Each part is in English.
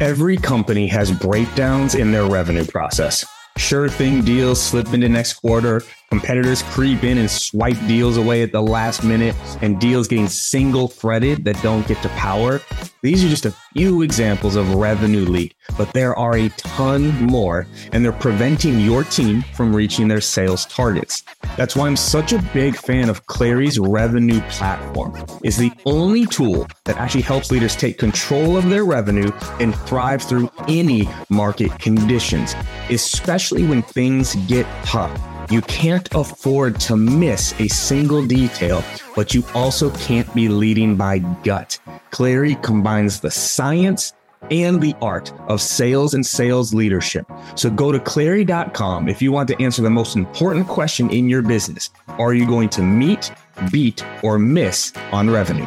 Every company has breakdowns in their revenue process. Sure thing deals slip into next quarter, competitors creep in and swipe deals away at the last minute, and deals getting single threaded that don't get to power. These are just a few examples of revenue leak, but there are a ton more, and they're preventing your team from reaching their sales targets. That's why I'm such a big fan of Clari's revenue platform. It's the only tool that actually helps leaders take control of their revenue and thrive through any market conditions, especially when things get tough. You can't afford to miss a single detail, but you also can't be leading by gut. Clary combines the science and the art of sales and sales leadership. So go to clari.com if you want to answer the most important question in your business. Are you going to meet, beat, or miss on revenue?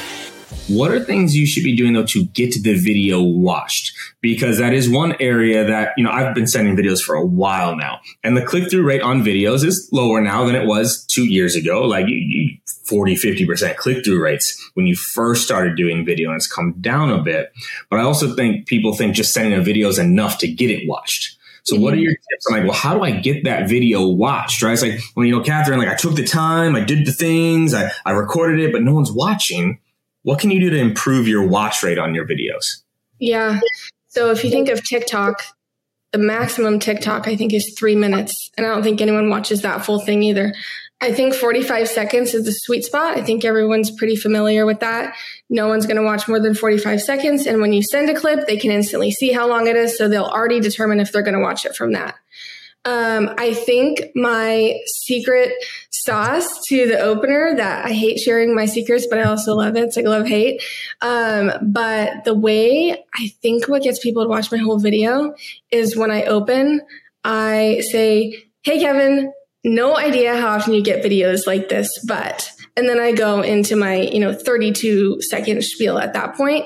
What are things you should be doing though to get the video watched? Because that is one area that, you know, I've been sending videos for a while now and the click through rate on videos is lower now than it was two years ago. Like you, you 40, 50% click through rates when you first started doing video and it's come down a bit. But I also think people think just sending a video is enough to get it watched. So what are your tips? I'm like, well, how do I get that video watched? Right? It's like, well, you know, Katherine, like I took the time, I did the things, I, I recorded it, but no one's watching. What can you do to improve your watch rate on your videos? Yeah. So if you think of TikTok, the maximum TikTok I think is three minutes. And I don't think anyone watches that full thing either. I think 45 seconds is the sweet spot. I think everyone's pretty familiar with that. No one's going to watch more than 45 seconds. And when you send a clip, they can instantly see how long it is. So they'll already determine if they're going to watch it from that. Um, I think my secret sauce to the opener that I hate sharing my secrets, but I also love it. It's like love hate. Um, but the way I think what gets people to watch my whole video is when I open, I say, Hey, Kevin, no idea how often you get videos like this, but and then I go into my, you know, 32 second spiel at that point.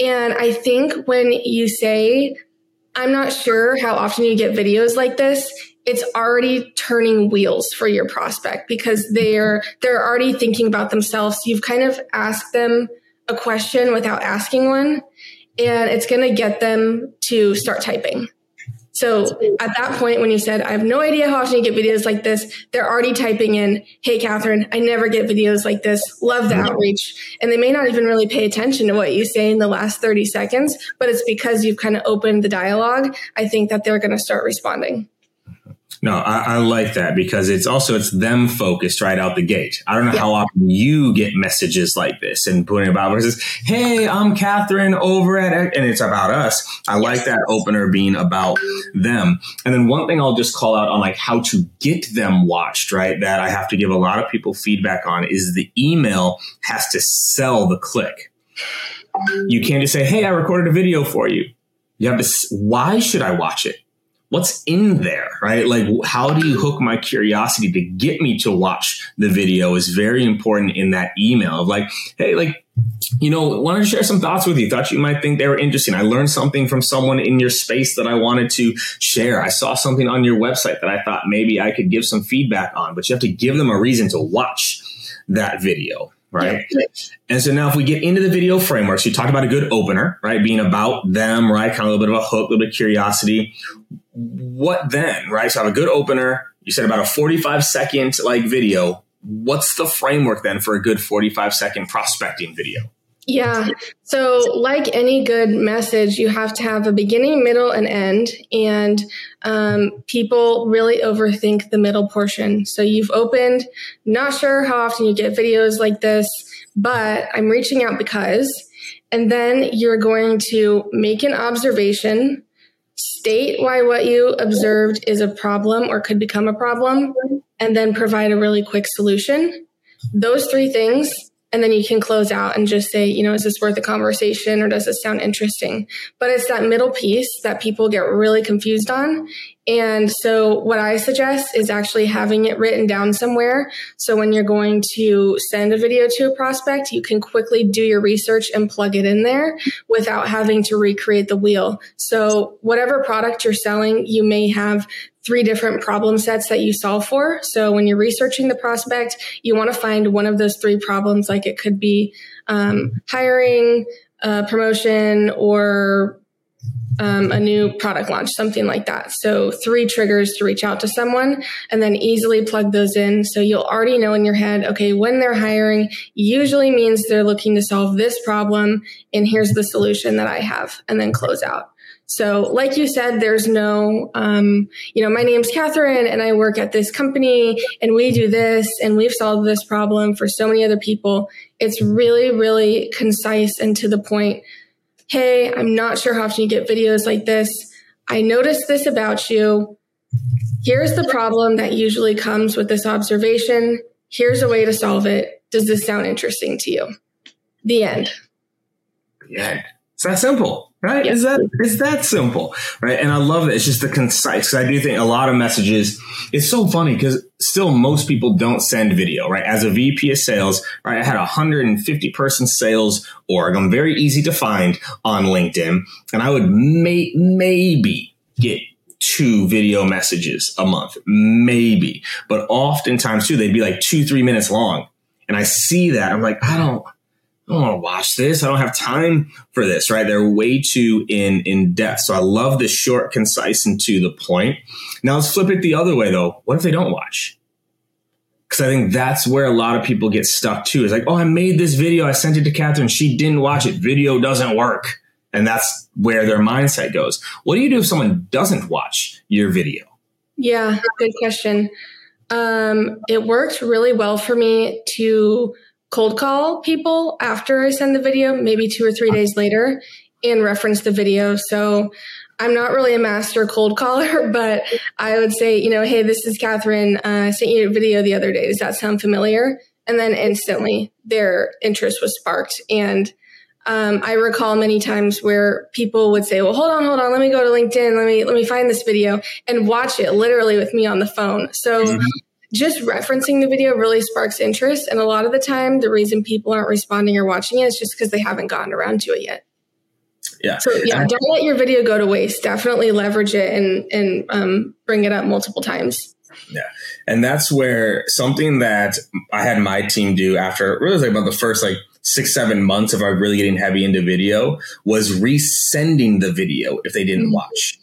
And I think when you say I'm not sure how often you get videos like this. It's already turning wheels for your prospect because they're they're already thinking about themselves. You've kind of asked them a question without asking one, and it's going to get them to start typing. So at that point, when you said, I have no idea how often you get videos like this, they're already typing in, Hey, Katherine, I never get videos like this. Love the outreach. And they may not even really pay attention to what you say in the last 30 seconds, but it's because you've kind of opened the dialogue. I think that they're going to start responding. No, I, I, like that because it's also it's them focused right out the gate. I don't know yeah. how often you get messages like this and putting about versus, "Hey, I'm Katherine over at," and it's about us. I like that opener being about them. And then one thing I'll just call out on like how to get them watched, right? That I have to give a lot of people feedback on is the email has to sell the click. You can't just say, "Hey, I recorded a video for you." You have to. Why should I watch it? What's in there, right? Like, how do you hook my curiosity to get me to watch the video is very important in that email of like, hey, like, you know, wanted to share some thoughts with you. Thought you might think they were interesting. I learned something from someone in your space that I wanted to share. I saw something on your website that I thought maybe I could give some feedback on, but you have to give them a reason to watch that video right? Yeah. And so now if we get into the video frameworks, you talked about a good opener, right? Being about them, right? Kind of a little bit of a hook, a little bit of curiosity. What then, right? So I have a good opener. You said about a 45 second like video. What's the framework then for a good 45 second prospecting video? Yeah. So, like any good message, you have to have a beginning, middle, and end. And um, people really overthink the middle portion. So, you've opened, not sure how often you get videos like this, but I'm reaching out because, and then you're going to make an observation, state why what you observed is a problem or could become a problem, and then provide a really quick solution. Those three things and then you can close out and just say, you know, is this worth a conversation or does this sound interesting? But it's that middle piece that people get really confused on. And so what I suggest is actually having it written down somewhere. So when you're going to send a video to a prospect, you can quickly do your research and plug it in there without having to recreate the wheel. So whatever product you're selling, you may have three different problem sets that you solve for. So when you're researching the prospect, you want to find one of those three problems, like it could be um, hiring, uh, promotion, or um, a new product launch, something like that. So three triggers to reach out to someone and then easily plug those in. So you'll already know in your head, okay, when they're hiring usually means they're looking to solve this problem and here's the solution that I have and then close out. So, like you said, there's no, um, you know, my name's Katherine and I work at this company and we do this and we've solved this problem for so many other people. It's really, really concise and to the point. Hey, I'm not sure how often you get videos like this. I noticed this about you. Here's the problem that usually comes with this observation. Here's a way to solve it. Does this sound interesting to you? The end. Yeah, it's that simple right? Is that is that simple, right? And I love it. It's just the concise. I do think a lot of messages. It's so funny because still most people don't send video, right? As a VP of sales, right? I had a 150 person sales org. I'm very easy to find on LinkedIn, and I would may, maybe get two video messages a month, maybe, but oftentimes too they'd be like two three minutes long, and I see that I'm like I don't. I don't want to watch this. I don't have time for this, right? They're way too in, in depth. So I love the short, concise, and to the point. Now let's flip it the other way though. What if they don't watch? Because I think that's where a lot of people get stuck too. Is like, oh, I made this video. I sent it to Katherine. She didn't watch it. Video doesn't work. And that's where their mindset goes. What do you do if someone doesn't watch your video? Yeah, good question. Um, it worked really well for me to cold call people after I send the video, maybe two or three days later, and reference the video. So I'm not really a master cold caller, but I would say, you know, hey, this is Katherine. Uh, I sent you a video the other day. Does that sound familiar? And then instantly their interest was sparked. And um, I recall many times where people would say, "Well, hold on, hold on, let me go to LinkedIn, let me let me find this video and watch it literally with me on the phone." So mm-hmm just referencing the video really sparks interest. And a lot of the time, the reason people aren't responding or watching it is just because they haven't gotten around to it yet. Yeah. So yeah, don't let your video go to waste. Definitely leverage it and and um, bring it up multiple times. Yeah, and that's where something that I had my team do after really like about the first like six seven months of our really getting heavy into video was resending the video if they didn't mm-hmm. watch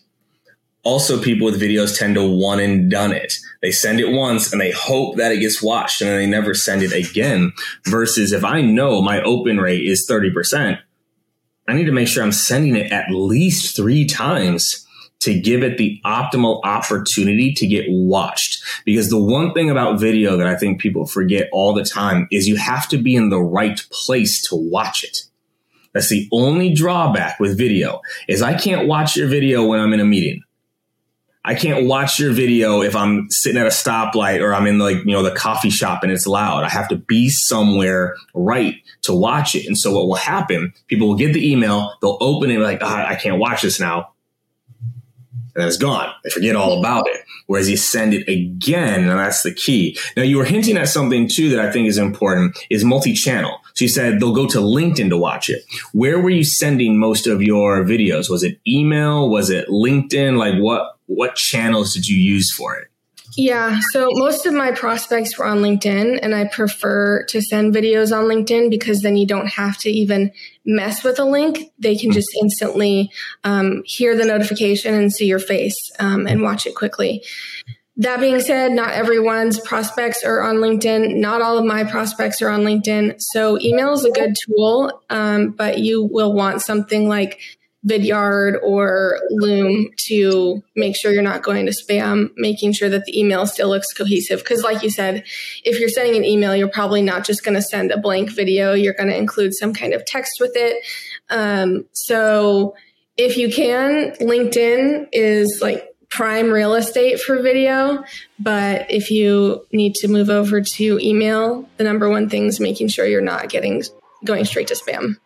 also people with videos tend to one and done it. They send it once and they hope that it gets watched and then they never send it again. Versus if I know my open rate is 30%, I need to make sure I'm sending it at least three times to give it the optimal opportunity to get watched. Because the one thing about video that I think people forget all the time is you have to be in the right place to watch it. That's the only drawback with video is I can't watch your video when I'm in a meeting. I can't watch your video if I'm sitting at a stoplight or I'm in like, you know, the coffee shop and it's loud. I have to be somewhere right to watch it. And so what will happen, people will get the email, they'll open it like, oh, I can't watch this now. And it's gone. They forget all about it. Whereas you send it again, and that's the key. Now you were hinting at something too that I think is important is multi-channel. So you said they'll go to LinkedIn to watch it. Where were you sending most of your videos? Was it email? Was it LinkedIn? Like what what channels did you use for it? Yeah, so most of my prospects were on LinkedIn, and I prefer to send videos on LinkedIn because then you don't have to even mess with a link. They can just instantly um, hear the notification and see your face um, and watch it quickly. that being said, not everyone's prospects are on LinkedIn. Not all of my prospects are on LinkedIn. So email is a good tool, um, but you will want something like Vidyard or Loom to make sure you're not going to spam, making sure that the email still looks cohesive. Because, like you said, if you're sending an email, you're probably not just going to send a blank video, you're going to include some kind of text with it. Um, so, if you can, LinkedIn is like prime real estate for video. But if you need to move over to email, the number one thing is making sure you're not getting going straight to spam.